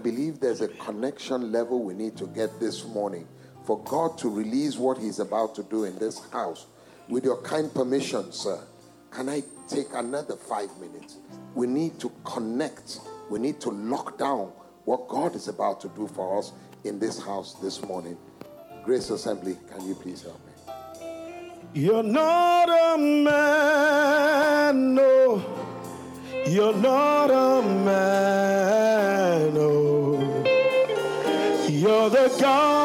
believe there's a connection level we need to get this morning for God to release what He's about to do in this house. With your kind permission, sir, can I take another five minutes? We need to connect, we need to lock down what God is about to do for us in this house this morning. Grace Assembly, can you please help me? You're not a man, no. You're not a man, You're the God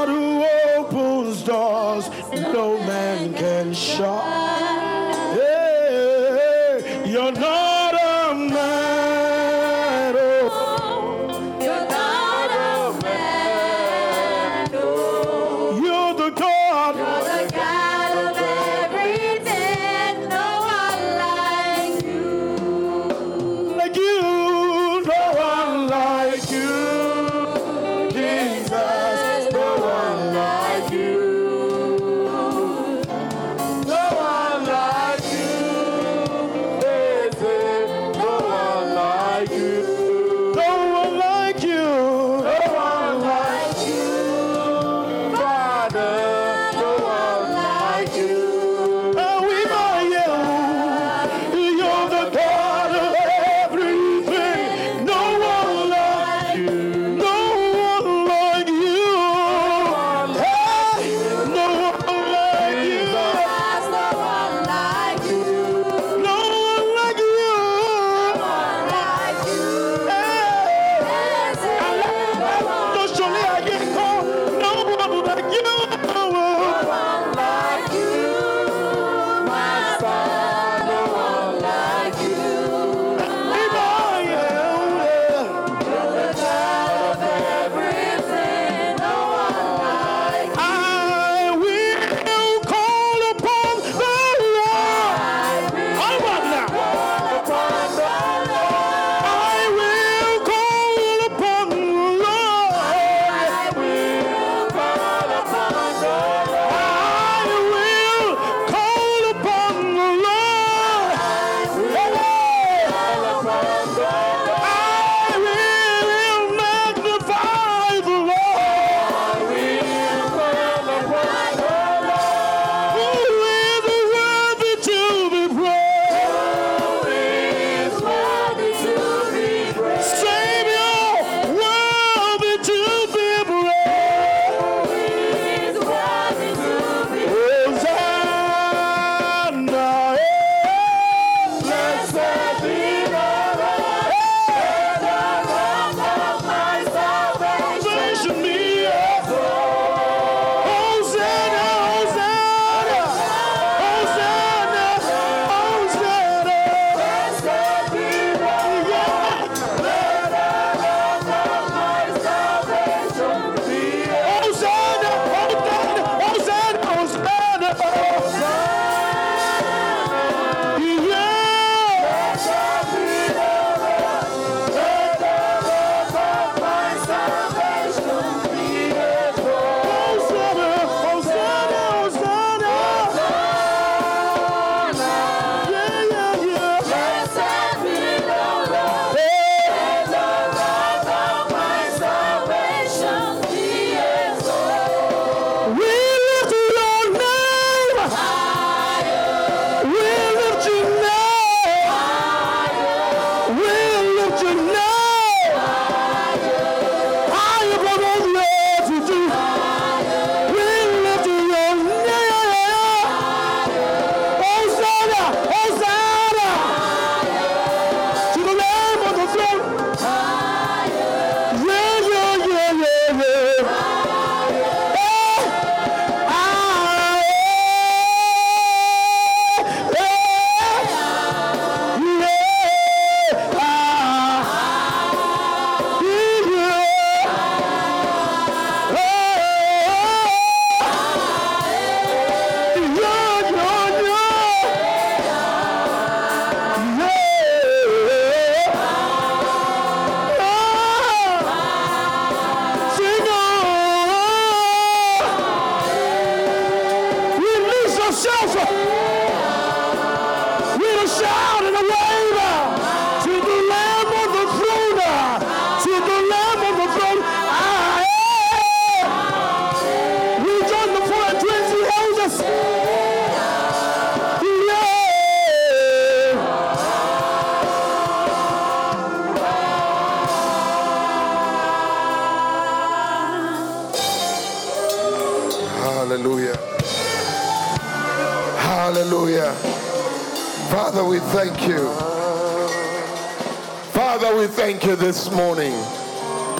this morning.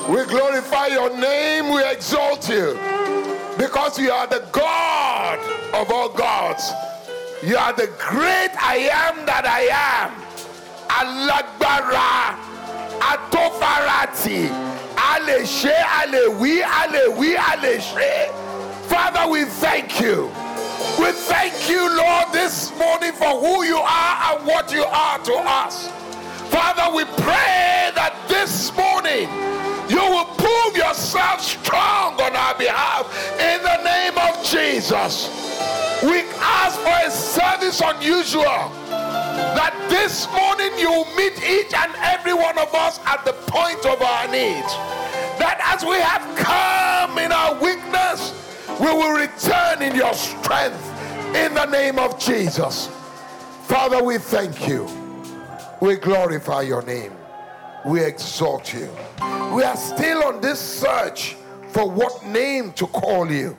We glorify your name, we exalt you because you are the God of all gods. You are the great I am that I am. Alagbara, Atofarati, Aleshe, Alewi, Alewi, Aleshe. Father, we thank you. We thank you, Lord, this morning for who you are and what you are to us. Father, we pray that morning you will prove yourself strong on our behalf in the name of Jesus. We ask for a service unusual that this morning you will meet each and every one of us at the point of our needs. That as we have come in our weakness, we will return in your strength in the name of Jesus. Father, we thank you. We glorify your name. We exalt you. We are still on this search for what name to call you.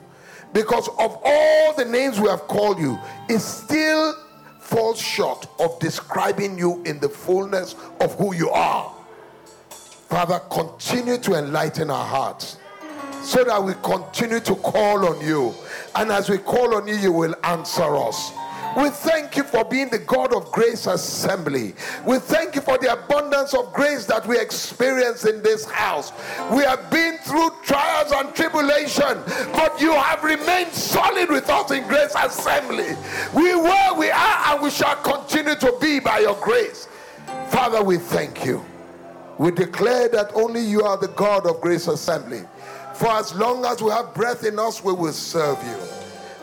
Because of all the names we have called you, it still falls short of describing you in the fullness of who you are. Father, continue to enlighten our hearts so that we continue to call on you. And as we call on you, you will answer us. We thank you for being the God of Grace Assembly. We thank you for the abundance of grace that we experience in this house. We have been through trials and tribulation, but you have remained solid with us in Grace Assembly. We were, we are, and we shall continue to be by your grace. Father, we thank you. We declare that only you are the God of Grace Assembly. For as long as we have breath in us, we will serve you.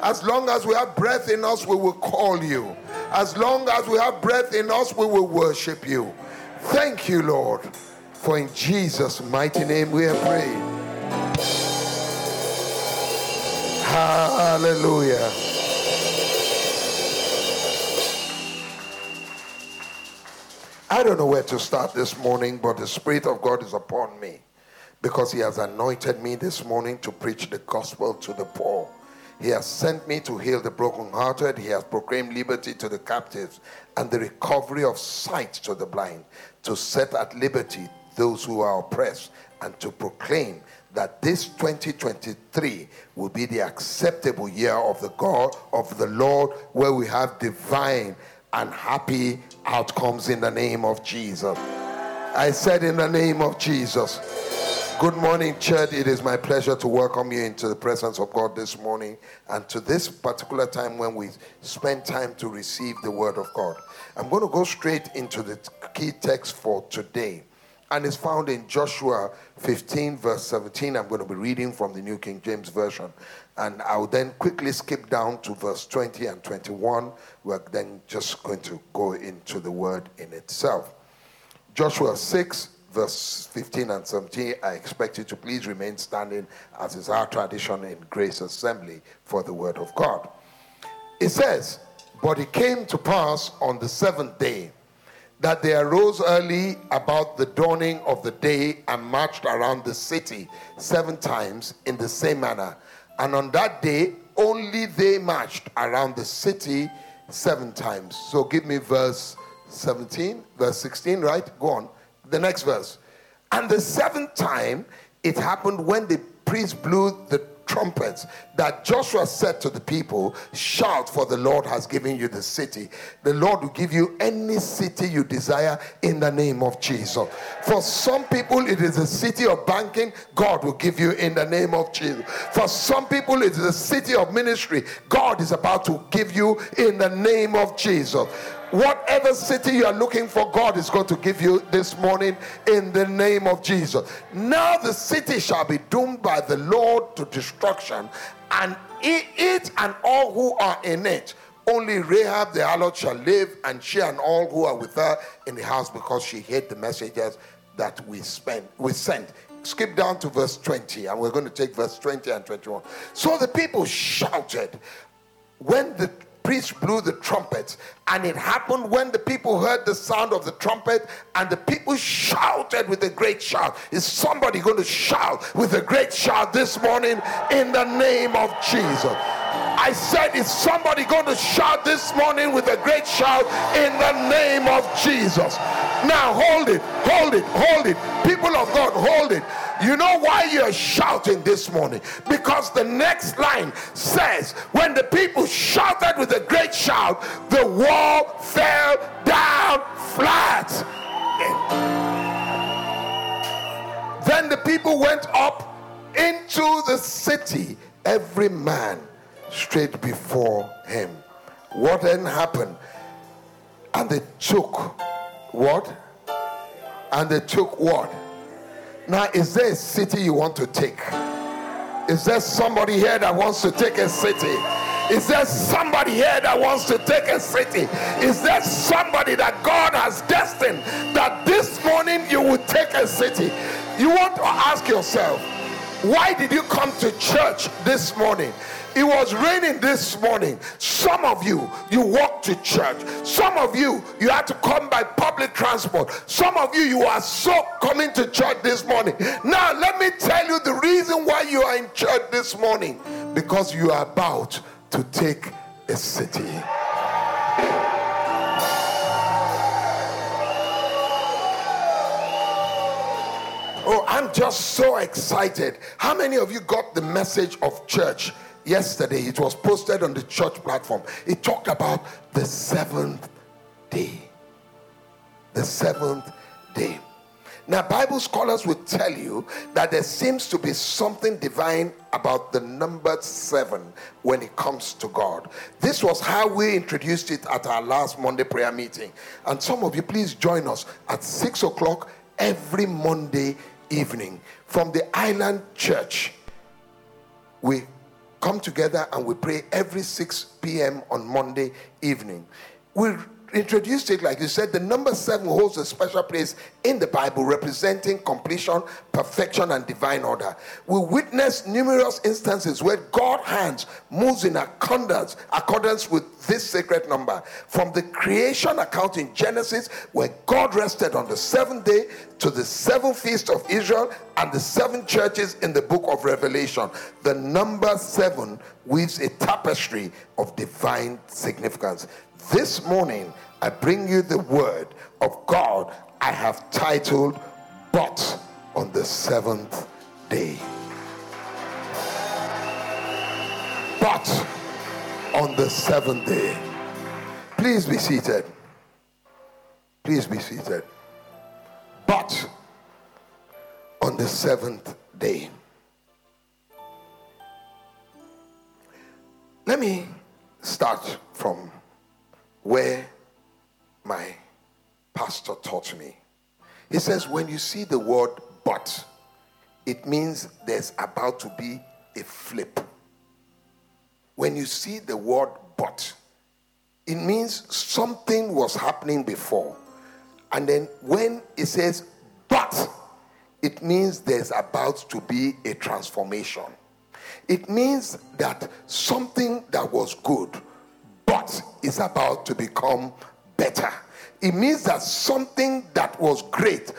As long as we have breath in us, we will call you. As long as we have breath in us, we will worship you. Thank you, Lord. For in Jesus' mighty name we have prayed. Hallelujah. I don't know where to start this morning, but the Spirit of God is upon me because He has anointed me this morning to preach the gospel to the poor. He has sent me to heal the brokenhearted. He has proclaimed liberty to the captives and the recovery of sight to the blind, to set at liberty those who are oppressed, and to proclaim that this 2023 will be the acceptable year of the God of the Lord, where we have divine and happy outcomes in the name of Jesus. I said, in the name of Jesus. Good morning, church. It is my pleasure to welcome you into the presence of God this morning and to this particular time when we spend time to receive the word of God. I'm going to go straight into the key text for today, and it's found in Joshua 15, verse 17. I'm going to be reading from the New King James Version, and I'll then quickly skip down to verse 20 and 21. We're then just going to go into the word in itself. Joshua 6, verse 15 and 17, I expect you to please remain standing as is our tradition in Grace Assembly for the Word of God. It says, But it came to pass on the seventh day that they arose early about the dawning of the day and marched around the city seven times in the same manner. And on that day, only they marched around the city seven times. So give me verse 17, verse 16, right? Go on. The next verse. And the seventh time it happened when the priest blew the trumpets that Joshua said to the people, Shout, for the Lord has given you the city. The Lord will give you any city you desire in the name of Jesus. For some people, it is a city of banking, God will give you in the name of Jesus. For some people, it is a city of ministry, God is about to give you in the name of Jesus. Whatever city you are looking for, God is going to give you this morning in the name of Jesus. Now the city shall be doomed by the Lord to destruction, and it and all who are in it. Only Rahab the harlot shall live, and she and all who are with her in the house, because she hid the messages that we spent we sent. Skip down to verse 20, and we're going to take verse 20 and 21. So the people shouted when the priest blew the trumpet. and it happened when the people heard the sound of the trumpet, and the people shouted with a great shout. Is somebody going to shout with a great shout this morning in the name of Jesus? I said, Is somebody going to shout this morning with a great shout in the name of Jesus? Now hold it, hold it, hold it. People of God, hold it. You know why you're shouting this morning? Because the next line says, When the people shouted with a great shout, the wall fell down flat. Then the people went up into the city, every man straight before him. What then happened? And they took what? And they took what? Now, is there a city you want to take? Is there somebody here that wants to take a city? Is there somebody here that wants to take a city? Is there somebody that God has destined that this morning you will take a city? You want to ask yourself, why did you come to church this morning? It was raining this morning. Some of you, you walked to church. Some of you, you had to come by public transport. Some of you, you are so coming to church this morning. Now, let me tell you the reason why you are in church this morning because you are about to take a city. Oh, I'm just so excited. How many of you got the message of church yesterday? It was posted on the church platform. It talked about the seventh day. The seventh day. Now, Bible scholars will tell you that there seems to be something divine about the number seven when it comes to God. This was how we introduced it at our last Monday prayer meeting. And some of you, please join us at six o'clock every Monday evening from the Island Church. We come together and we pray every 6 p.m. on Monday evening. We introduced it like you said the number seven holds a special place in the bible representing completion perfection and divine order we witness numerous instances where god hands moves in accordance accordance with this sacred number from the creation account in genesis where god rested on the seventh day to the seven feasts of israel and the seven churches in the book of revelation the number seven weaves a tapestry of divine significance this morning, I bring you the word of God I have titled, But on the Seventh Day. But on the seventh day. Please be seated. Please be seated. But on the seventh day. Let me start from where my pastor taught me. He says, when you see the word but, it means there's about to be a flip. When you see the word but, it means something was happening before. And then when it says but, it means there's about to be a transformation. It means that something that was good but is about to become better. It means that something that was great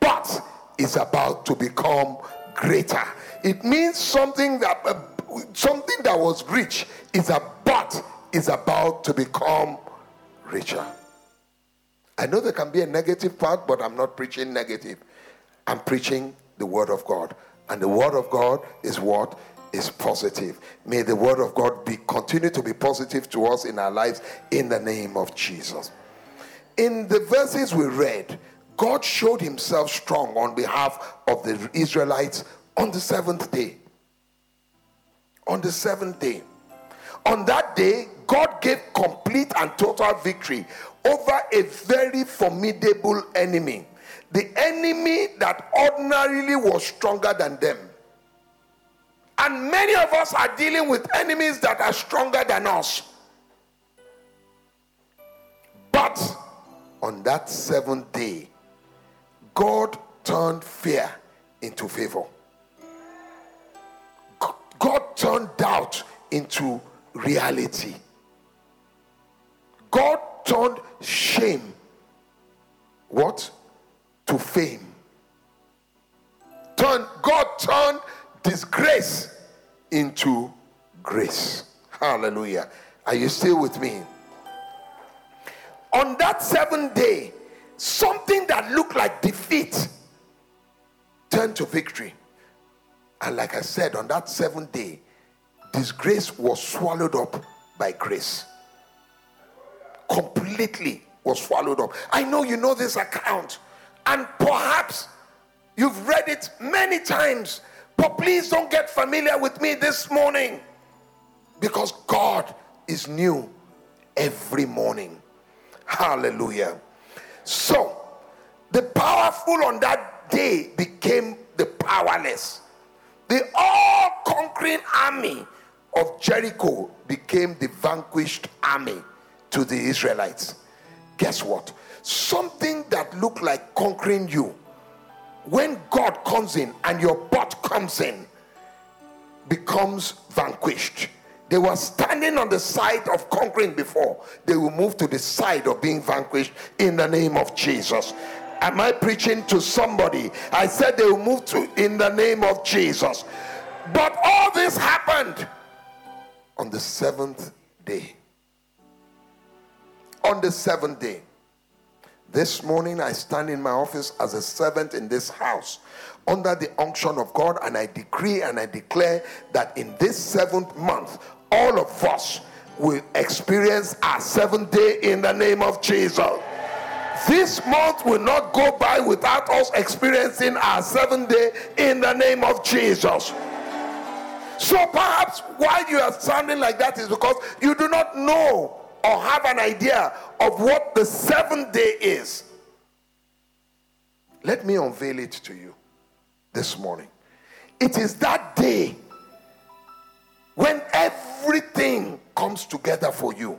but is about to become greater. It means something that uh, something that was rich is about is about to become richer. I know there can be a negative part, but I'm not preaching negative. I'm preaching the word of God. And the word of God is what is positive. May the word of God be continue to be positive to us in our lives in the name of Jesus. In the verses we read, God showed himself strong on behalf of the Israelites on the seventh day. On the seventh day. On that day, God gave complete and total victory over a very formidable enemy. The enemy that ordinarily was stronger than them. And many of us are dealing with enemies that are stronger than us. But on that seventh day, God turned fear into favor. God turned doubt into reality. God turned shame what to fame. Turn God turned disgrace into grace. Hallelujah. Are you still with me? On that seventh day, something that looked like defeat turned to victory. And like I said, on that seventh day, disgrace was swallowed up by grace. Completely was swallowed up. I know you know this account, and perhaps you've read it many times, but please don't get familiar with me this morning because God is new every morning. Hallelujah. So, the powerful on that day became the powerless. The all conquering army of Jericho became the vanquished army to the Israelites. Guess what? Something that looked like conquering you, when God comes in and your butt comes in, becomes vanquished. They were standing on the side of conquering before. They will move to the side of being vanquished in the name of Jesus. Am I preaching to somebody? I said they will move to in the name of Jesus. But all this happened on the seventh day. On the seventh day. This morning, I stand in my office as a servant in this house under the unction of God, and I decree and I declare that in this seventh month, all of us will experience our seventh day in the name of Jesus. This month will not go by without us experiencing our seventh day in the name of Jesus. So perhaps why you are sounding like that is because you do not know or have an idea of what the seventh day is. Let me unveil it to you this morning. It is that day when everything comes together for you.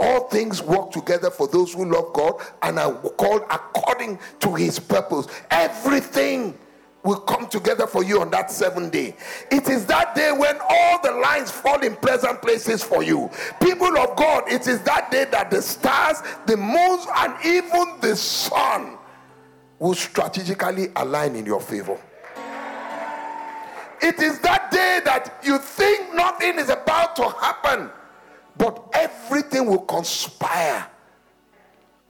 All things work together for those who love God and are called according to his purpose. Everything will come together for you on that seventh day. It is that day when all the lines fall in pleasant places for you. People of God, it is that day that the stars, the moons, and even the sun will strategically align in your favor. It is that day that you think nothing is about to happen, but everything will conspire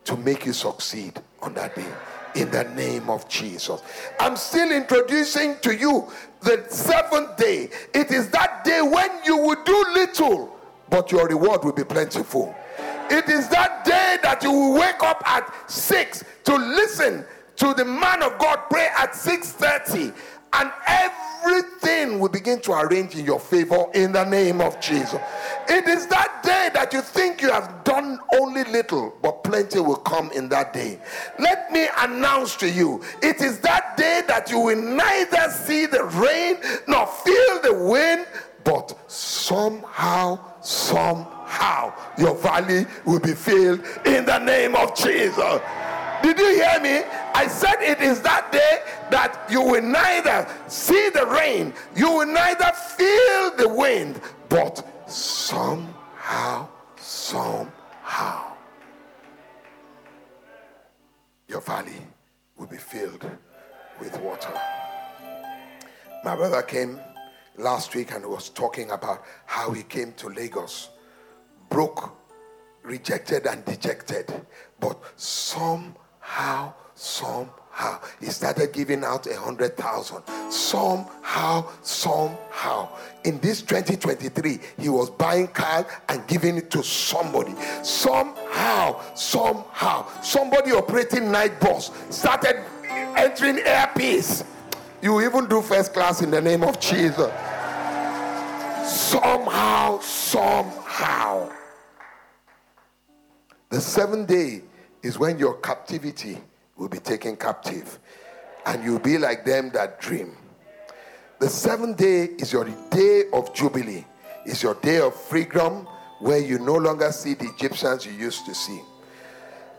to make you succeed on that day in the name of Jesus. I'm still introducing to you the seventh day. It is that day when you will do little, but your reward will be plentiful. It is that day that you will wake up at 6 to listen to the man of God pray at 6:30 and everything will begin to arrange in your favor in the name of Jesus. It is that day that you think you have done only little, plenty will come in that day. Let me announce to you it is that day that you will neither see the rain nor feel the wind, but somehow, somehow, your valley will be filled in the name of Jesus. Did you hear me? I said it is that day that you will neither see the rain, you will neither feel the wind, but somehow, somehow, your valley will be filled with water. My brother came last week and was talking about how he came to Lagos, broke, rejected, and dejected, but somehow, he started giving out a hundred thousand. Somehow, somehow, in this 2023, he was buying cars and giving it to somebody. Somehow, somehow, somebody operating night bus started entering Air Peace. You even do first class in the name of Jesus. Somehow, somehow. The seventh day is when your captivity will be taken captive, and you'll be like them that dream. The seventh day is your day of jubilee, is your day of freedom where you no longer see the Egyptians you used to see.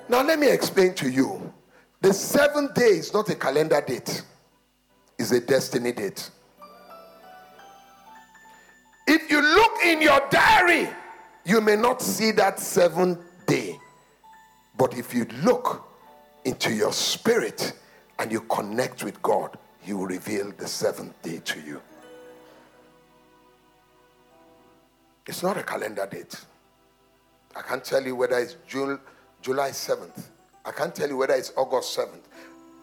Now, let me explain to you the seventh day is not a calendar date, it's a destiny date. If you look in your diary, you may not see that seventh day. But if you look into your spirit and you connect with God, He will reveal the seventh day to you. It's not a calendar date. I can't tell you whether it's June, July 7th. I can't tell you whether it's August 7th.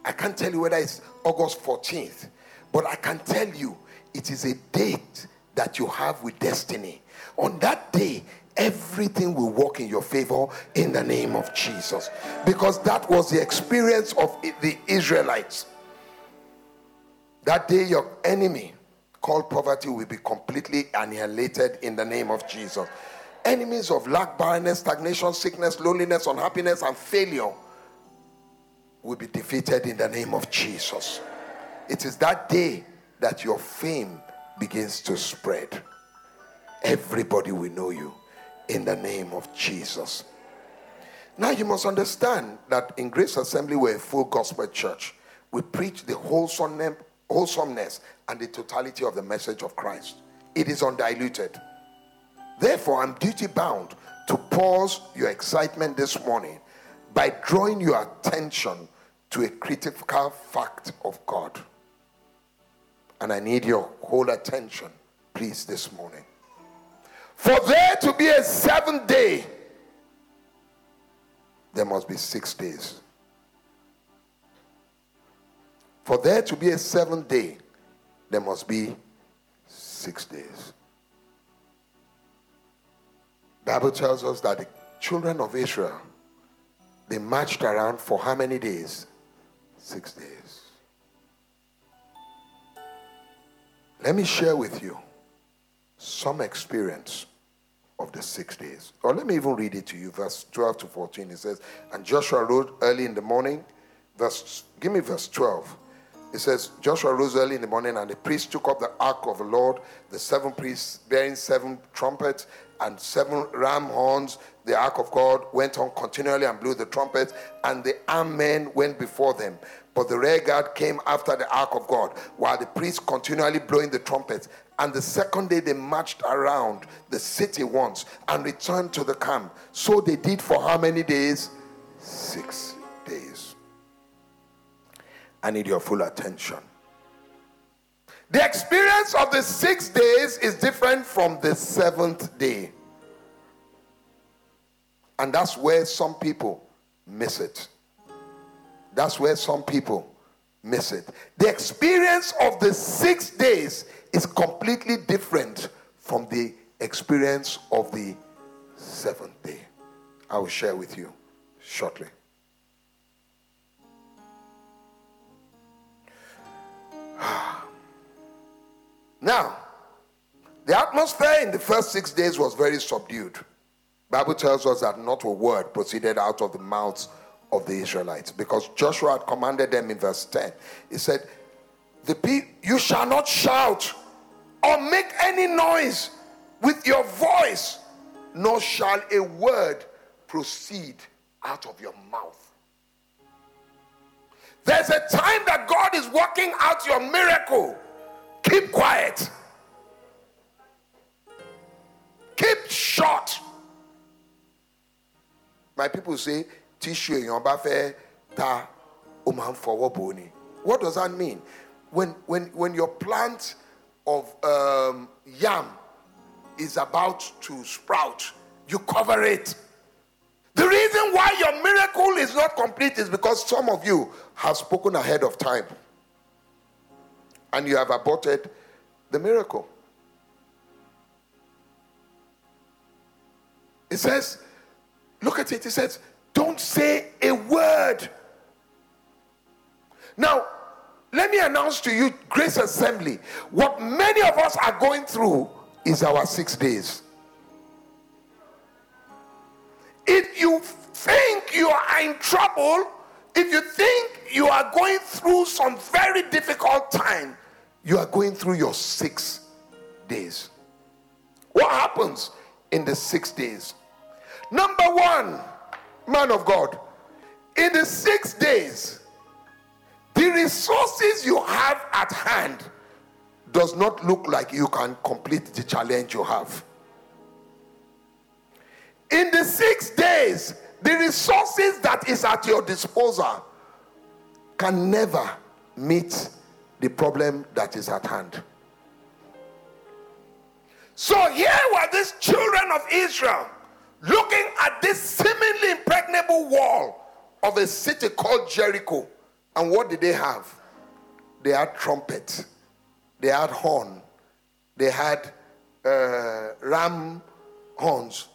I can't tell you whether it's August 14th. But I can tell you it is a date that you have with destiny. On that day, everything will work in your favor in the name of Jesus. Because that was the experience of the Israelites. That day, your enemy called poverty will be completely annihilated in the name of Jesus. Enemies of lack, barrenness, stagnation, sickness, loneliness, unhappiness, and failure will be defeated in the name of Jesus. It is that day that your fame begins to spread. Everybody will know you in the name of Jesus. Now you must understand that in Grace Assembly we're a full gospel church. We preach the wholesomeness, and the totality of the message of Christ. It is undiluted. Therefore, I'm duty bound to pause your excitement this morning by drawing your attention to a critical fact of God. And I need your whole attention, please, this morning. For there to be a seventh day, there must be six days. For there to be a seventh day, there must be six days. Bible tells us that the children of Israel they marched around for how many days? Six days. Let me share with you some experience of the six days. Or let me even read it to you, verse 12 to 14. It says, And Joshua rose early in the morning. Verse, give me verse 12. It says, Joshua rose early in the morning, and the priests took up the ark of the Lord, the seven priests bearing seven trumpets and seven ram horns. The ark of God went on continually and blew the trumpets, and the armed men went before them. But the rear guard came after the ark of God, while the priests continually blowing the trumpets. And the second day they marched around the city once and returned to the camp. So they did for how many days? Six days. I need your full attention. The experience of the six days is different from the seventh day. And that's where some people miss it. That's where some people miss it. The experience of the six days is completely different from the experience of the seventh day. I will share with you shortly. Ah. Now, the atmosphere in the first six days was very subdued. Bible tells us that not a word proceeded out of the mouths of the Israelites because Joshua had commanded them in verse 10. He said, the you shall not shout or make any noise with your voice, nor shall a word proceed out of your mouth. There's a time that God is working out your miracle. Keep quiet. Keep short. My people say, tissue bá fẹ́ ta ó máa ń fọwọ́ bò ó ni. What does that mean? When, when, when your plant of um, yam is about to sprout, you cover it. The reason why your miracle is not complete is because some of you have spoken ahead of time and you have aborted the miracle. It says, look at it, it says, don't say a word. Now, let me announce to you, Grace Assembly, what many of us are going through is our six days. If you think you are in trouble, if you think you are going through some very difficult time, you are going through your six days. What happens in the six days? Number one, man of God, in the six days, the resources you have at hand does not look like you can complete the challenge you have. In the six days, the resources that is at your disposal can never meet the problem that is at hand. So here were these children of Israel looking at this seemingly impregnable wall of a city called Jericho. And what did they have? They had trumpet, they had horn, they had uh, ram horns.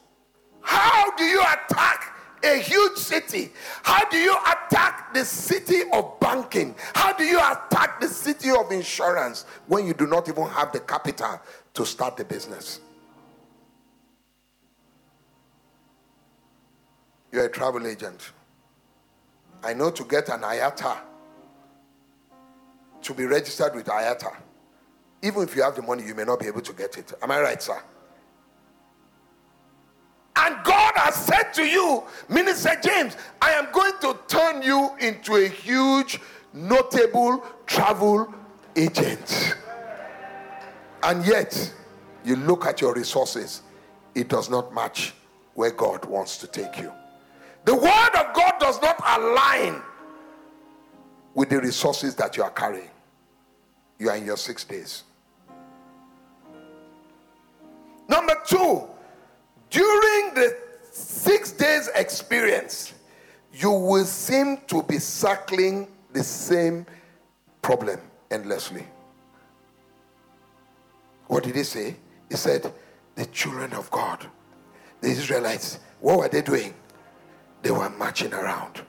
How do you attack a huge city? How do you attack the city of banking? How do you attack of insurance when you do not even have the capital to start the business? You're a travel agent. I know to get an IATA, to be registered with IATA, even if you have the money, you may not be able to get it. Am I right, sir? And God has said to you, Minister James, I am going to turn you into a huge, notable travel agent. And yet, you look at your resources, it does not match where God wants to take you. The word of God does not align with the resources that you are carrying. You are in your six days. Number two, during the six days experience, you will seem to be circling the same problem endlessly. What did he say? He said, The children of God, the Israelites, what were they doing? They were marching around.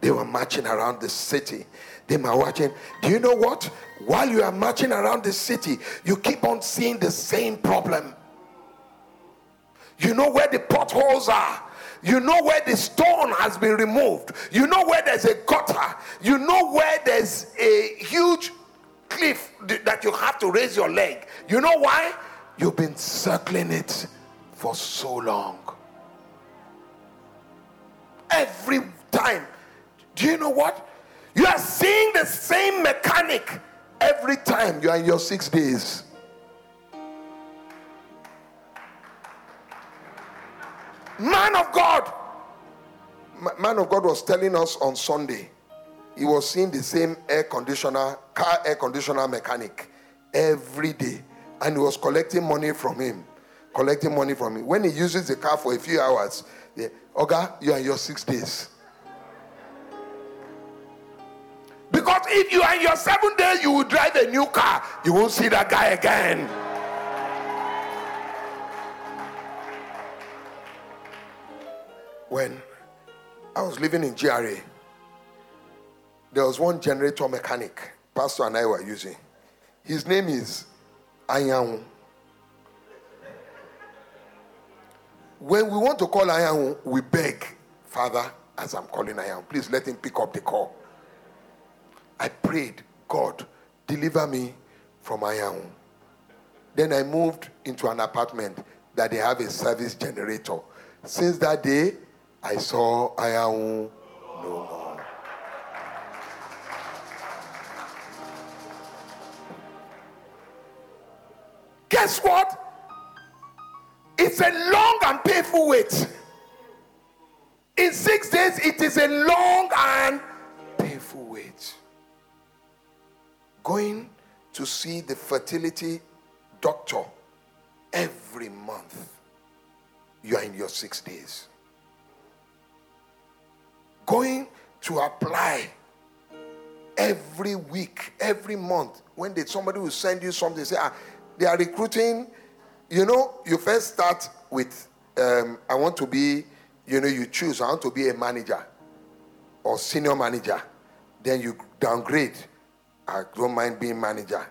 They were marching around the city. They were watching. Do you know what? While you are marching around the city, you keep on seeing the same problem. You know where the potholes are. You know where the stone has been removed. You know where there's a gutter. You know where there's a huge cliff that you have to raise your leg. You know why? You've been circling it for so long. Every time. Do you know what? You are seeing the same mechanic every time you are in your six days. Man of God. Man of God was telling us on Sunday. He was seeing the same air conditioner, car air conditioner mechanic every day. And he was collecting money from him. Collecting money from him. When he uses the car for a few hours, the, Oga, you are in your six days. Because if you are in your seven days, you will drive a new car. You won't see that guy again. when I was living in GRA, there was one generator mechanic Pastor and I were using. His name is Ayan. When we want to call Ayan, we beg, Father, as I'm calling Ayan, please let him pick up the call. I prayed, God, deliver me from Ayan. Then I moved into an apartment that they have a service generator. Since that day, I saw Ayan no more. Guess what? It's a long and painful wait. In six days, it is a long and painful wait. Going to see the fertility doctor every month. You are in your six days going to apply every week, every month. When they, somebody will send you something, say, ah, they are recruiting. You know, you first start with, um, I want to be, you know, you choose, I want to be a manager or senior manager. Then you downgrade. I don't mind being manager.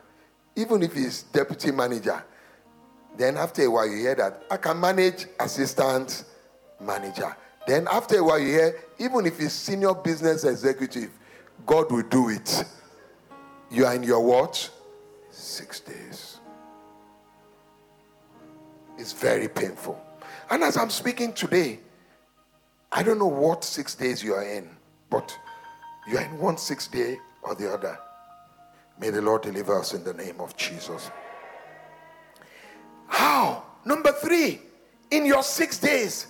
Even if it's deputy manager. Then after a while, you hear that I can manage assistant manager. Then after a while, you hear, even if it's senior business executive, God will do it. You are in your what? Six days. It's very painful. And as I'm speaking today, I don't know what six days you are in, but you are in one six day or the other. May the Lord deliver us in the name of Jesus. How? Number three, in your six days,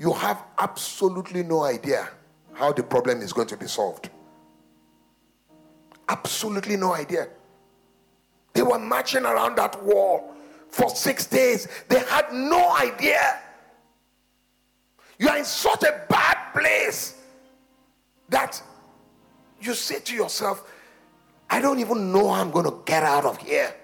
you have absolutely no idea how the problem is going to be solved. Absolutely no idea. They were marching around that wall for six days. They had no idea. You are in such a bad place that you say to yourself, I don't even know how I'm going to get out of here.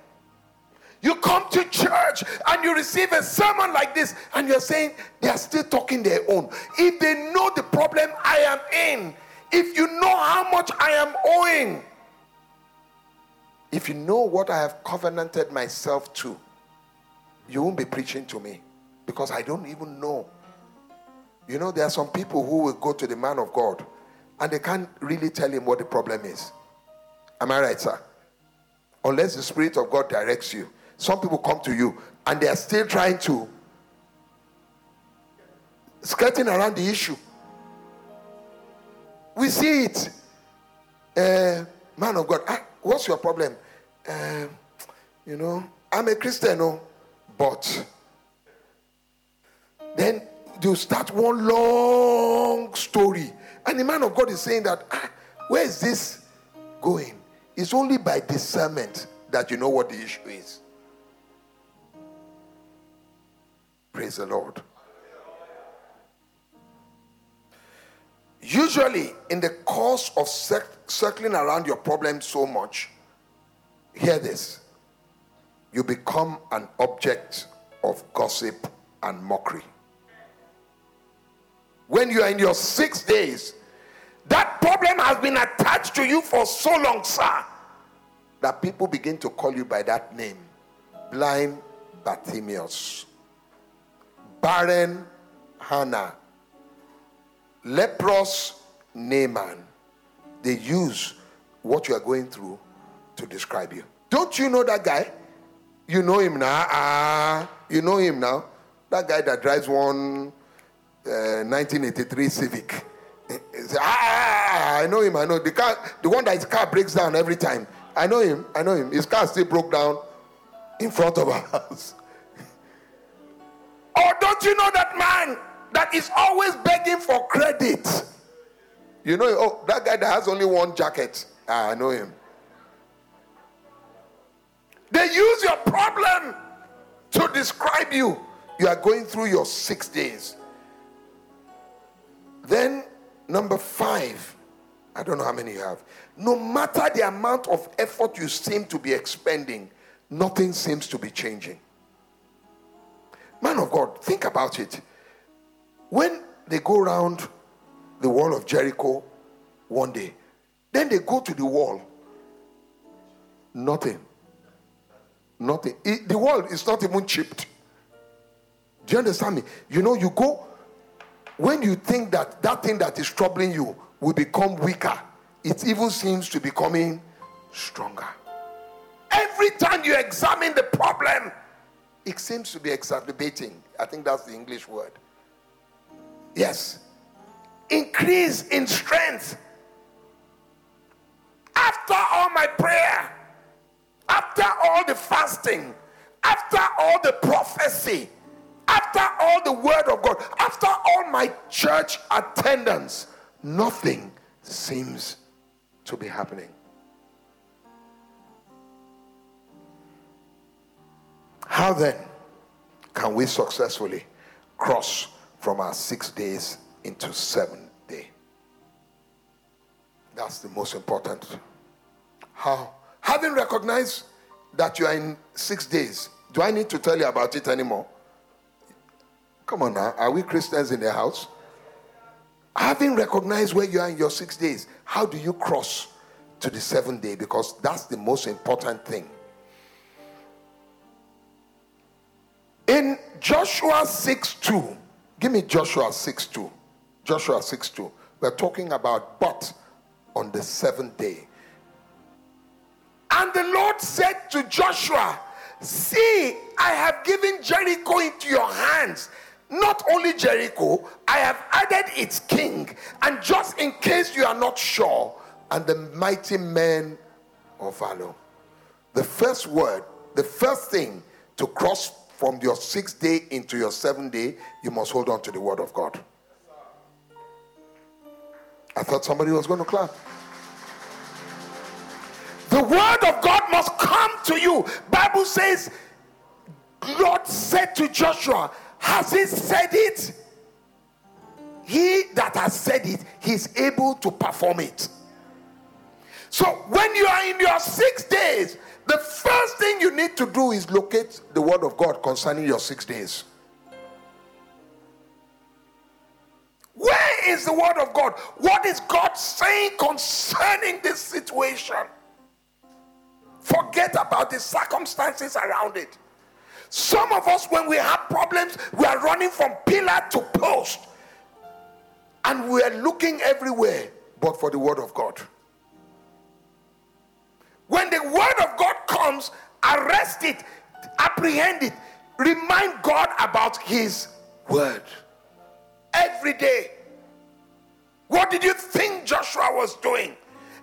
You come to church and you receive a sermon like this, and you're saying they are still talking their own. If they know the problem I am in, if you know how much I am owing, if you know what I have covenanted myself to, you won't be preaching to me because I don't even know. You know, there are some people who will go to the man of God and they can't really tell him what the problem is. Am I right, sir? Unless the Spirit of God directs you. Some people come to you and they are still trying to skirting around the issue. We see it. Uh, man of God, ah, what's your problem? Uh, you know, I'm a Christian, no, but then you start one long story, and the man of God is saying that, ah, where is this going? It's only by discernment that you know what the issue is. Praise the Lord. Usually, in the course of cir- circling around your problem so much, hear this you become an object of gossip and mockery. When you are in your six days, that problem has been attached to you for so long, sir, that people begin to call you by that name blind Bartimaeus, barren Hannah, leprous Naaman. They use what you are going through to describe you. Don't you know that guy? You know him now. Ah, you know him now. That guy that drives one uh, 1983 Civic. ah, I know him. I know the car. The one that his car breaks down every time. I know him. I know him. His car still broke down in front of our house. or don't you know that man that is always begging for credit? You know, oh, that guy that has only one jacket. Ah, I know him. They use your problem to describe you. You are going through your six days. Then, number five, I don't know how many you have. No matter the amount of effort you seem to be expending, nothing seems to be changing. Man of God, think about it. When they go around the wall of Jericho one day, then they go to the wall, nothing. Nothing. It- the wall is not even chipped. Do you understand me? You know, you go when you think that that thing that is troubling you will become weaker, it even seems to be becoming stronger. Every time you examine the problem, it seems to be exacerbating. I think that's the English word. Yes. Increase in strength. After all my prayer, after all the fasting, after all the prophecy, after all the word of God, after all my church attendance, nothing seems to be happening. How then can we successfully cross from our six days into seven day? That's the most important. How? Having recognized that you are in six days, do I need to tell you about it anymore? Come on now, are we Christians in the house? Having recognized where you are in your six days, how do you cross to the seventh day? Because that's the most important thing. In Joshua 6 2, give me Joshua 6 2. Joshua 6 2. We're talking about, but on the seventh day. And the Lord said to Joshua, See, I have given Jericho into your hands. Not only Jericho, I have added its king. And just in case you are not sure, and the mighty men of valor. The first word, the first thing to cross from your sixth day into your seventh day, you must hold on to the word of God. I thought somebody was going to clap. The word of God must come to you. Bible says, Lord said to Joshua, Has he said it? He that has said it, he's able to perform it. So when you are in your six days, the first thing you need to do is locate the word of God concerning your six days. Where is the word of God? What is God saying concerning this situation? Forget about the circumstances around it. Some of us, when we have problems, we are running from pillar to post and we are looking everywhere but for the word of God. When the word of God comes, arrest it, apprehend it, remind God about his word every day. What did you think Joshua was doing?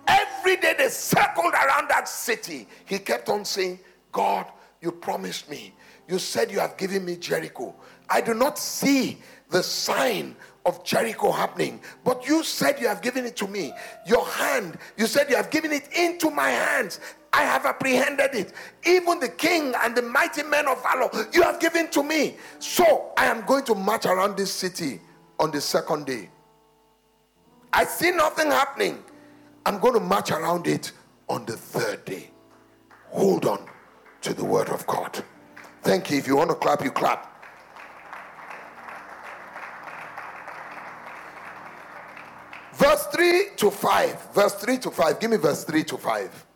Every day they circled around that city. He kept on saying, God, you promised me. You said you have given me Jericho. I do not see the sign of Jericho happening, but you said you have given it to me. Your hand, you said you have given it into my hands. I have apprehended it. Even the king and the mighty men of valor, you have given to me. So I am going to march around this city on the second day. I see nothing happening. I'm going to march around it on the third day. Hold on to the word of God. Thank you. If you want to clap, you clap. Verse 3 to 5. Verse 3 to 5. Give me verse 3 to 5.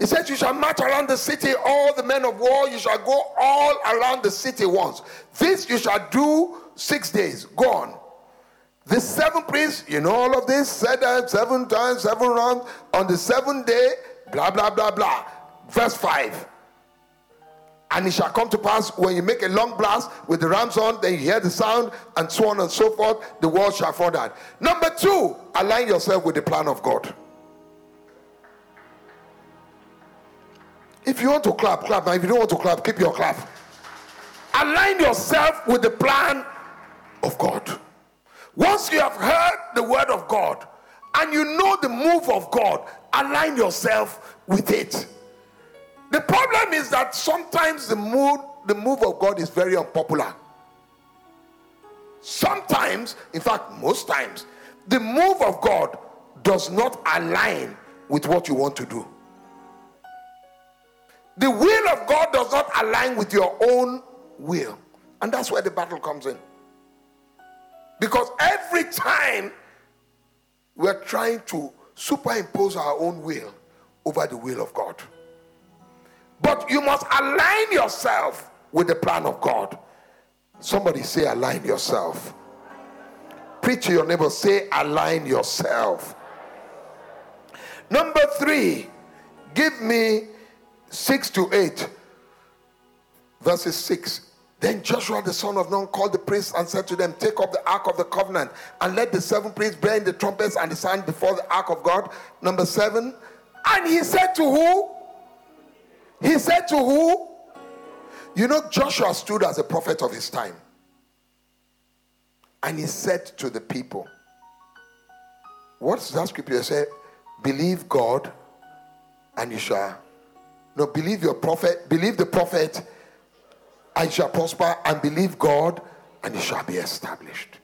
He says, You shall march around the city, all the men of war, you shall go all around the city once. This you shall do six days. Go on. The seven priests, you know all of this, said that seven times, seven rounds. On the seventh day, blah, blah, blah, blah. Verse 5. And it shall come to pass when you make a long blast with the ram's horn, then you hear the sound, and so on and so forth, the world shall fall down. Number two, align yourself with the plan of God. If you want to clap, clap. Now, if you don't want to clap, keep your clap. Align yourself with the plan of God. Once you have heard the word of God and you know the move of God, align yourself with it. The problem is that sometimes the mood, the move of God is very unpopular. Sometimes, in fact, most times, the move of God does not align with what you want to do. The will of God does not align with your own will. And that's where the battle comes in. Because every time we're trying to superimpose our own will over the will of God. But you must align yourself with the plan of God. Somebody say, align yourself. Preach to your neighbor, say, align yourself. Number three, give me 6 to 8, verses 6. Then Joshua the son of Nun called the priests and said to them, Take up the ark of the covenant and let the seven priests bear in the trumpets and the sound before the ark of God. Number seven. And he said to who? He said to who? You know, Joshua stood as a prophet of his time. And he said to the people, What's that scripture say? Believe God and you shall no, believe your prophet, believe the prophet, and shall prosper, and believe God, and it shall be established.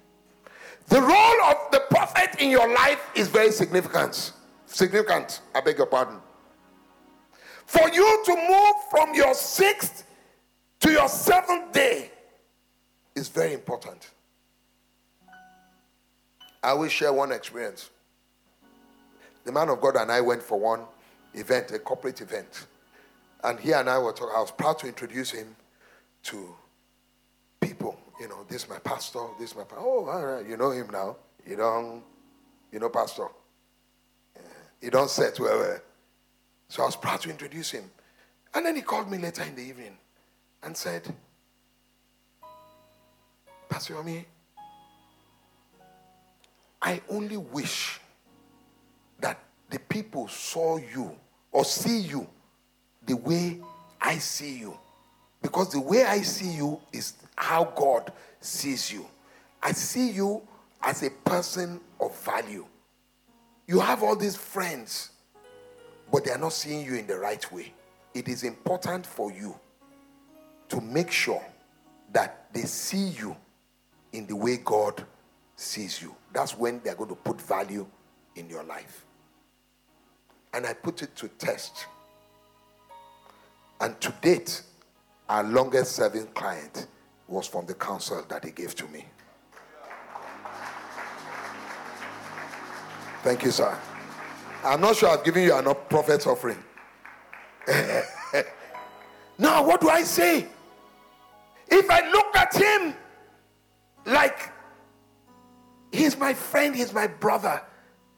The role of the prophet in your life is very significant. Significant, I beg your pardon. For you to move from your sixth to your seventh day is very important. I will share one experience. The man of God and I went for one event, a corporate event. And he and I were talking. I was proud to introduce him to people. You know, this is my pastor. This is my pastor. Oh, all right. You know him now. You don't, you know, pastor. Yeah. You don't set well, well. So I was proud to introduce him. And then he called me later in the evening and said, Pastor Yomi, I only wish that the people saw you or see you the way I see you. Because the way I see you is how God sees you. I see you as a person of value. You have all these friends, but they are not seeing you in the right way. It is important for you to make sure that they see you in the way God sees you. That's when they're going to put value in your life. And I put it to test. And to date, our longest serving client was from the counsel that he gave to me. Thank you, sir. I'm not sure I've given you enough prophet's offering. now, what do I say? If I look at him like he's my friend, he's my brother,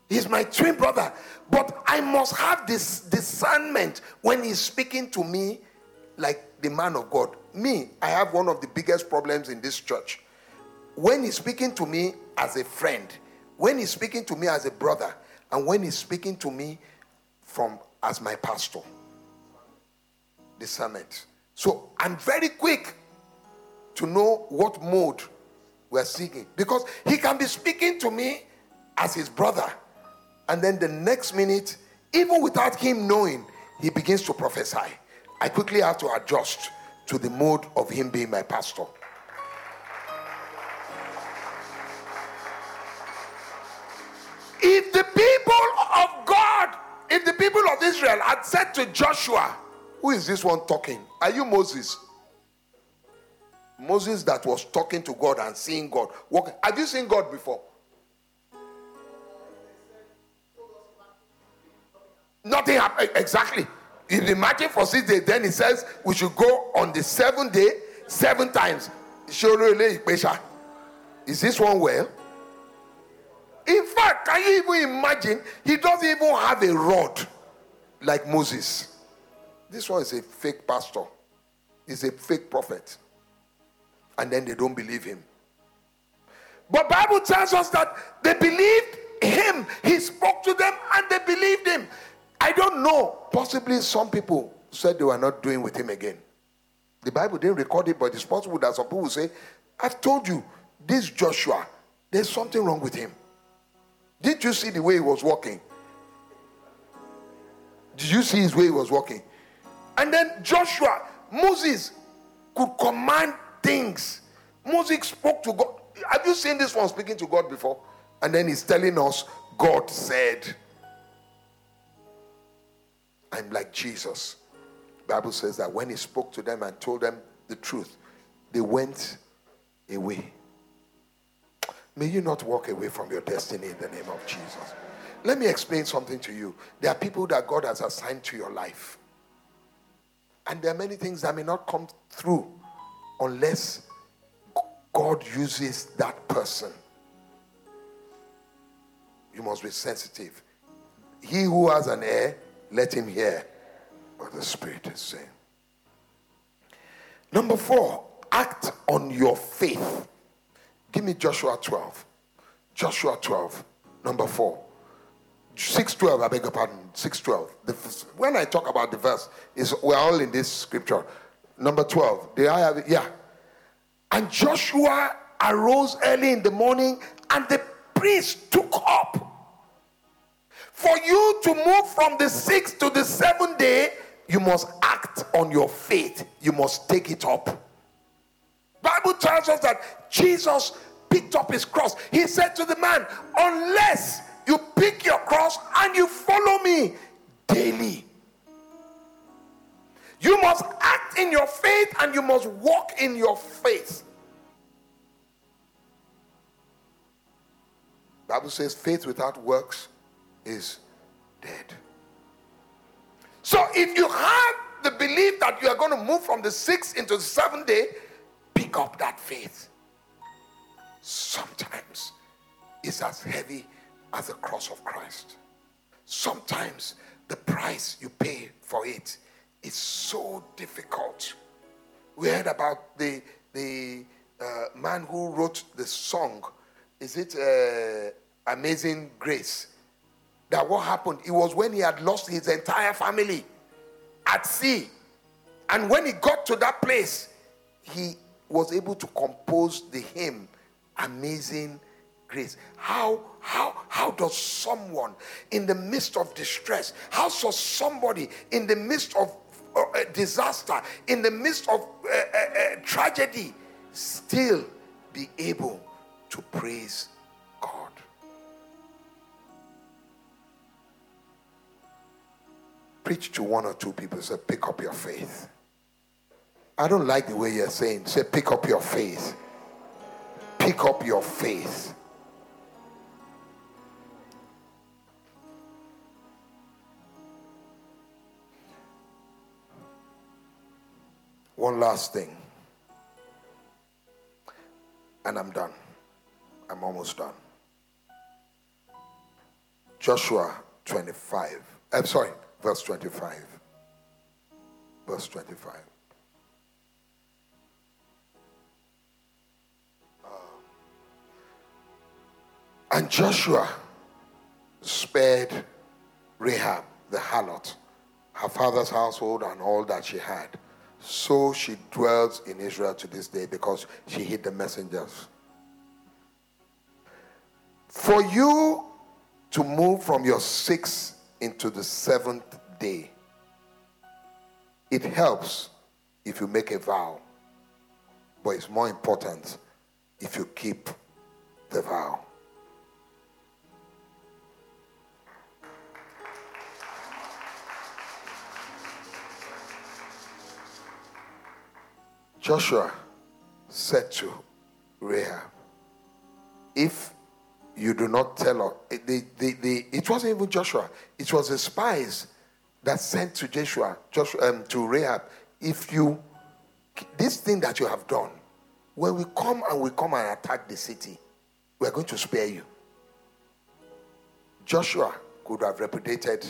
he's my twin brother, but I must have this discernment when he's speaking to me like the man of God. Me, I have one of the biggest problems in this church. When he's speaking to me as a friend, when he's speaking to me as a brother, and when he's speaking to me from as my pastor. Discernment. So I'm very quick to know what mode we're seeking because he can be speaking to me as his brother, and then the next minute, even without him knowing, he begins to prophesy. I quickly have to adjust to the mode of him being my pastor. If the people of God, if the people of Israel had said to Joshua, Who is this one talking? Are you Moses? Moses that was talking to God and seeing God. Have you seen God before? Nothing happened. Exactly. In the marching for six days, then he says we should go on the seventh day seven times. Is this one well? In fact, can you even imagine? He doesn't even have a rod like Moses. This one is a fake pastor, he's a fake prophet. And then they don't believe him. But Bible tells us that they believed him. He spoke to them and they believed him. I don't know. Possibly some people said they were not doing with him again. The Bible didn't record it, but it's possible that some people will say, I've told you, this Joshua, there's something wrong with him. Did you see the way he was walking? Did you see his way he was walking? And then Joshua, Moses could command things. Moses spoke to God. Have you seen this one speaking to God before? And then he's telling us, God said. I'm like Jesus. Bible says that when he spoke to them and told them the truth, they went away. May you not walk away from your destiny in the name of Jesus. Let me explain something to you. There are people that God has assigned to your life. And there are many things that may not come through unless God uses that person. You must be sensitive. He who has an ear, let him hear what the Spirit is saying. Number four, act on your faith. Give me Joshua 12. Joshua 12, number 4. 612, I beg your pardon. 612. when I talk about the verse, is we're all in this scripture. Number 12. Did I have it? Yeah. And Joshua arose early in the morning, and the priest took up. For you to move from the sixth to the seventh day, you must act on your faith. You must take it up. Bible tells us that Jesus picked up his cross. He said to the man, Unless you pick your cross and you follow me daily, you must act in your faith and you must walk in your faith. Bible says faith without works is dead. So if you have the belief that you are going to move from the sixth into the seventh day, pick up that faith. Sometimes it's as heavy as the cross of Christ. Sometimes the price you pay for it is so difficult. We heard about the, the uh, man who wrote the song. Is it uh, Amazing Grace? That what happened? It was when he had lost his entire family at sea. And when he got to that place, he was able to compose the hymn Amazing Grace. How how how does someone in the midst of distress, how does somebody in the midst of uh, uh, disaster, in the midst of uh, uh, uh, tragedy, still be able to praise Preach to one or two people, say, pick up your faith. I don't like the way you're saying, say, pick up your faith. Pick up your faith. One last thing. And I'm done. I'm almost done. Joshua 25. I'm sorry, verse 25. Verse 25. Uh, and Joshua spared Rahab the harlot, her father's household, and all that she had so she dwells in Israel to this day because she hid the messengers. For you to move from your sixth into the seventh day, it helps if you make a vow, but it's more important if you keep the vow. Joshua said to Rahab, If you do not tell they, it wasn't even Joshua, it was the spies that sent to Joshua, Joshua um, to Rahab, if you, this thing that you have done, when we come and we come and attack the city, we are going to spare you. Joshua could have repudiated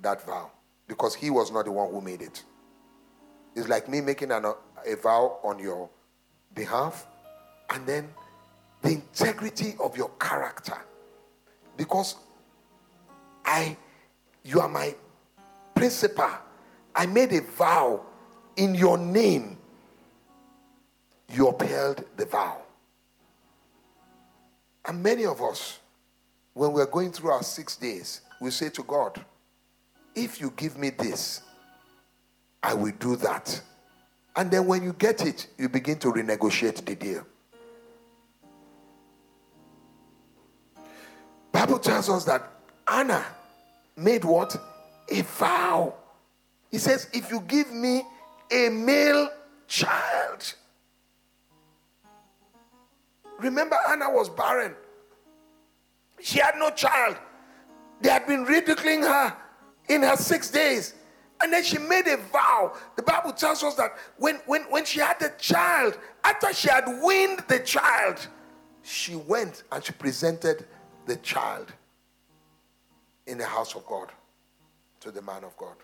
that vow because he was not the one who made it. It's like me making an, a vow on your behalf and then the integrity of your character. Because i you are my principal. I made a vow in your name. You upheld the vow. And many of us when we're going through our six days we say to god if you give me this i will do that. And then when you get it, you begin to renegotiate the deal. Bible tells us that Hannah made what? A vow. He says, if you give me a male child. Remember, Hannah was barren. She had no child. They had been ridiculing her in her six days. And then she made a vow. The Bible tells us that when, when, when she had the child, after she had weaned the child, she went and she presented the child in the house of God to the man of God.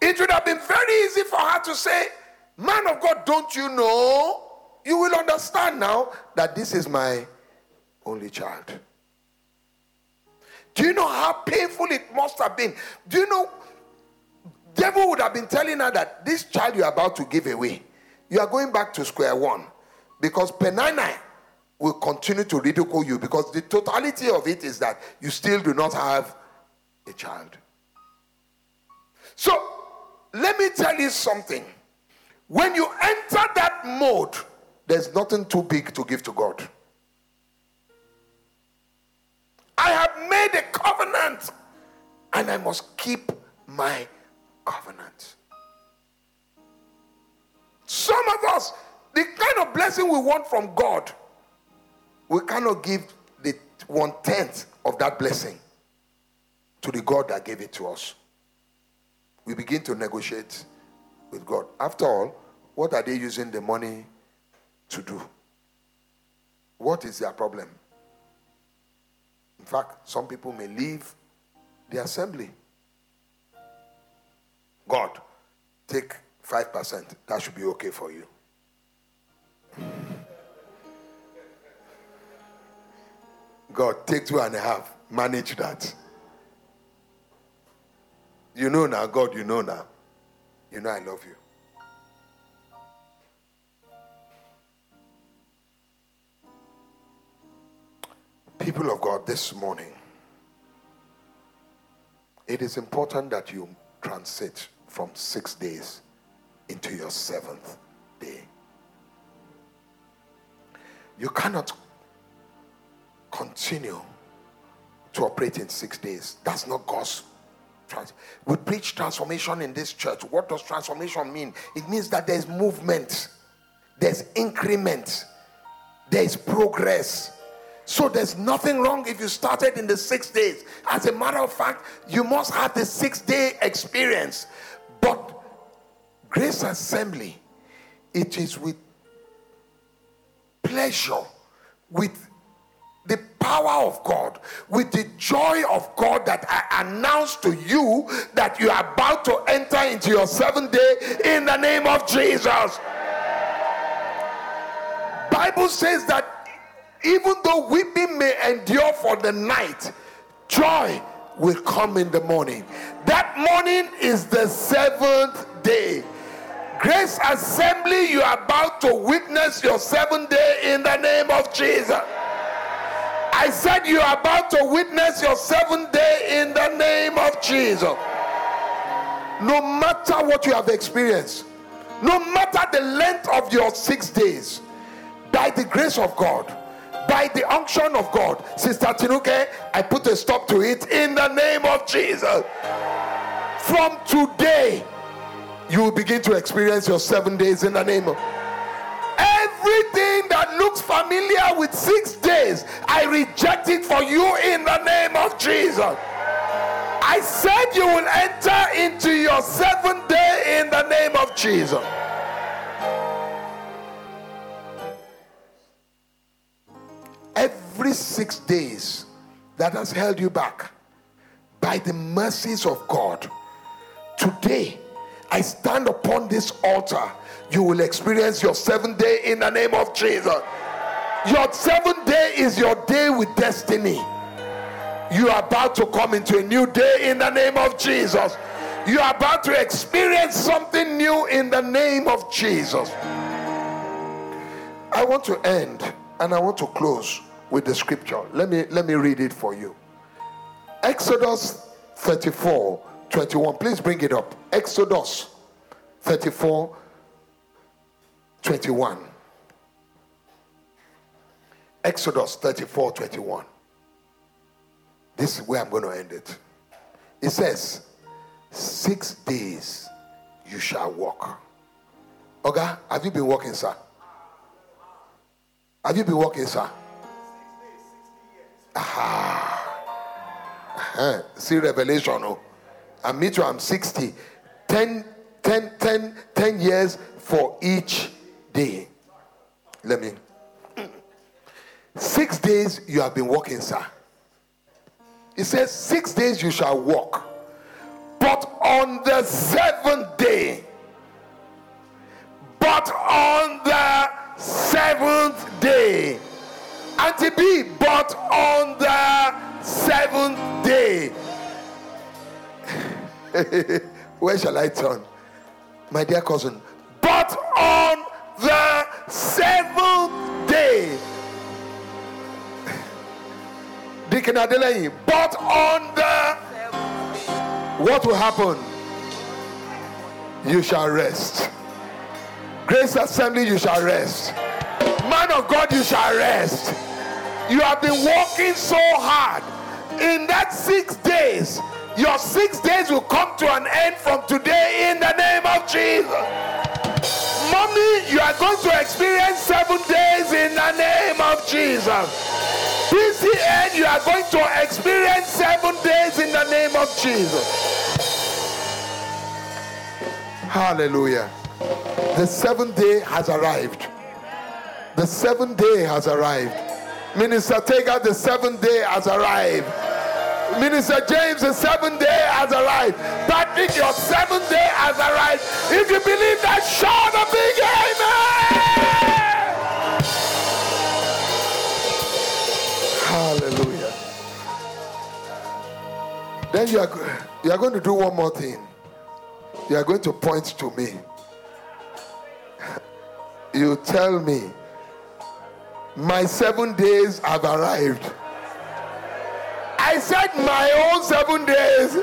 It would have been very easy for her to say, Man of God, don't you know? You will understand now that this is my only child. Do you know how painful it must have been? Do you know? Devil would have been telling her that this child you're about to give away, you are going back to square one because Peninnah will continue to ridicule you because the totality of it is that you still do not have a child. So, let me tell you something. When you enter that mode, there's nothing too big to give to God. I have made a covenant and I must keep my covenant. Some of us, the kind of blessing we want from God, we cannot give the one tenth of that blessing to the God that gave it to us. We begin to negotiate with God. After all, what are they using the money to do? What is their problem? In fact, some people may leave the assembly. God, take 5%. That should be okay for you. God, take two and a half. Manage that. You know now, God, you know now. You know I love you. People of God, this morning, it is important that you transit from six days into your seventh day. You cannot continue to operate in six days. That's not God's. Trans- we preach transformation in this church. What does transformation mean? It means that there's movement, there's increment, there's progress. So there's nothing wrong if you started in the six days. As a matter of fact, you must have the six day experience. But Grace Assembly, it is with pleasure, with power of God, with the joy of God that I announce to you that you are about to enter into your seventh day in the name of Jesus. Bible says that even though weeping may endure for the night, joy will come in the morning. That morning is the seventh day. Grace Assembly, you are about to witness your seventh day in the name of Jesus. I said you are about to witness your seventh day in the name of Jesus. No matter what you have experienced, no matter the length of your six days, by the grace of God, by the unction of God, Sister Tinuke, I put a stop to it in the name of Jesus. From today, you will begin to experience your seven days in the name of everything that looks familiar with six days. I reject it for you in the name of Jesus. I said you will enter into your seventh day in the name of Jesus. Every six days that has held you back by the mercies of God, today I stand upon this altar. You will experience your seventh day in the name of Jesus. Your seventh day is your day with destiny. You are about to come into a new day in the name of Jesus. You are about to experience something new in the name of Jesus. I want to end and I want to close with the scripture. Let me let me read it for you. Exodus 34 21. Please bring it up. Exodus 34 21. Exodus 34 21. This is where I'm going to end it. It says, Six days you shall walk. Oga, have you been walking, sir? Have you been walking, sir? Aha. Uh-huh. See revelation, oh. And me too, I'm 60. 10, 10, 10, 10 years for each day. Let me. Six days you have been walking, sir. It says, Six days you shall walk. But on the seventh day, but on the seventh day, to be but on the seventh day. Where shall I turn? My dear cousin, but on the seventh day. Deacon Adelaide, but on the what will happen? You shall rest. Grace Assembly, you shall rest. Man of God, you shall rest. You have been working so hard. In that six days, your six days will come to an end from today in the name of Jesus. Mommy, you are going to experience seven days in the name of Jesus. PCN, you are going to experience seven days in the name of Jesus. Hallelujah. The seventh day has arrived. The seventh day has arrived. Minister Tega, the seventh day has arrived. Minister James, the seventh day has arrived. Patrick, your seventh day has arrived. If you believe that, shout a big amen. Hallelujah. Then you are, you are going to do one more thing. You are going to point to me. You tell me, my seven days have arrived. I said, my own seven days.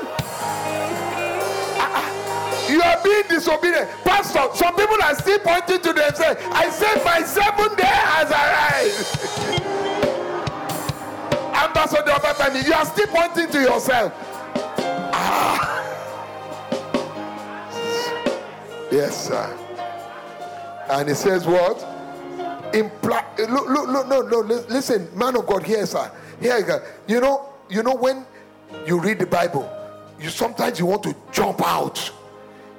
Ah, You are being disobedient. Pastor, some people are still pointing to themselves. I said my seven day has arrived. Ambassador Babani, you are still pointing to yourself. Ah. Yes, sir. And he says what? Imply. Look, look, look, no, no. Listen, man of God, here, sir. Here you go. You know, you know when you read the Bible, you sometimes you want to jump out.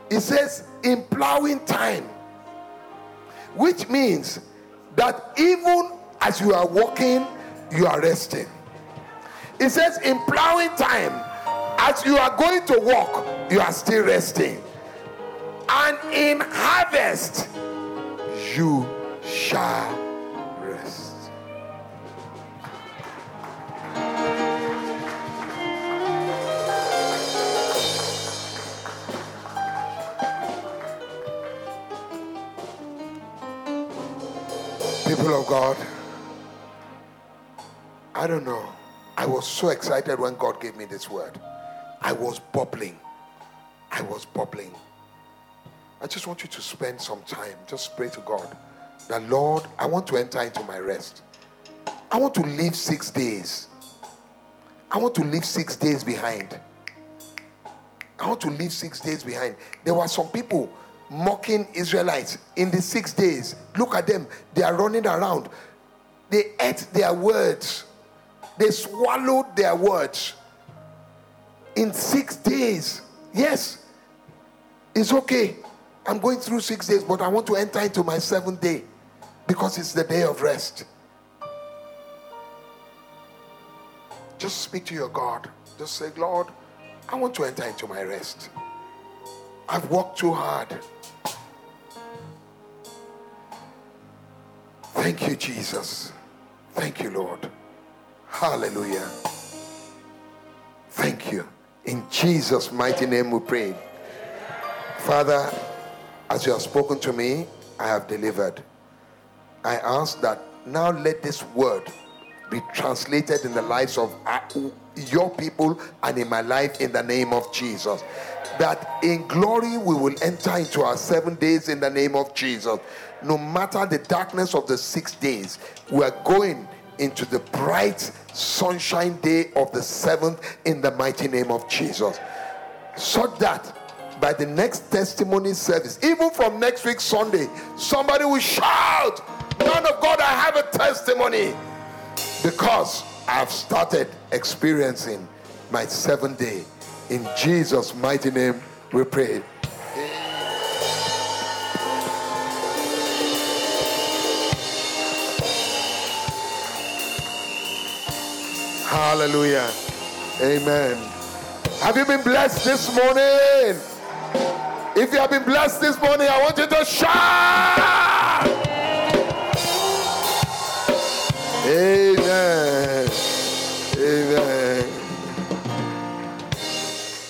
It says in plowing time, which means that even as you are walking, you are resting. It says in plowing time, as you are going to walk, you are still resting. And in harvest, you shall People of God, I don't know. I was so excited when God gave me this word. I was bubbling. I was bubbling. I just want you to spend some time. Just pray to God that, Lord, I want to enter into my rest. I want to live six days. I want to leave six days behind. I want to leave six days behind. There were some people mocking Israelites in the six days. Look at them. They are running around. They ate their words, they swallowed their words in six days. Yes, it's okay. I'm going through six days, but I want to enter into my seventh day because it's the day of rest. Just speak to your God. Just say, Lord, I want to enter into my rest. I've worked too hard. Thank you, Jesus. Thank you, Lord. Hallelujah. Thank you. In Jesus' mighty name we pray. Father, as you have spoken to me, I have delivered. I ask that now let this word be translated in the lives of your people and in my life in the name of Jesus. That in glory we will enter into our seven days in the name of Jesus. No matter the darkness of the six days, we are going into the bright sunshine day of the seventh in the mighty name of Jesus. So that by the next testimony service, even from next week Sunday, somebody will shout, Man of God, I have a testimony because I've started experiencing my seventh day. In Jesus' mighty name, we pray. Hallelujah. Amen. Have you been blessed this morning? If you have been blessed this morning, I want you to shout. Amen. Amen.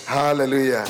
Hallelujah.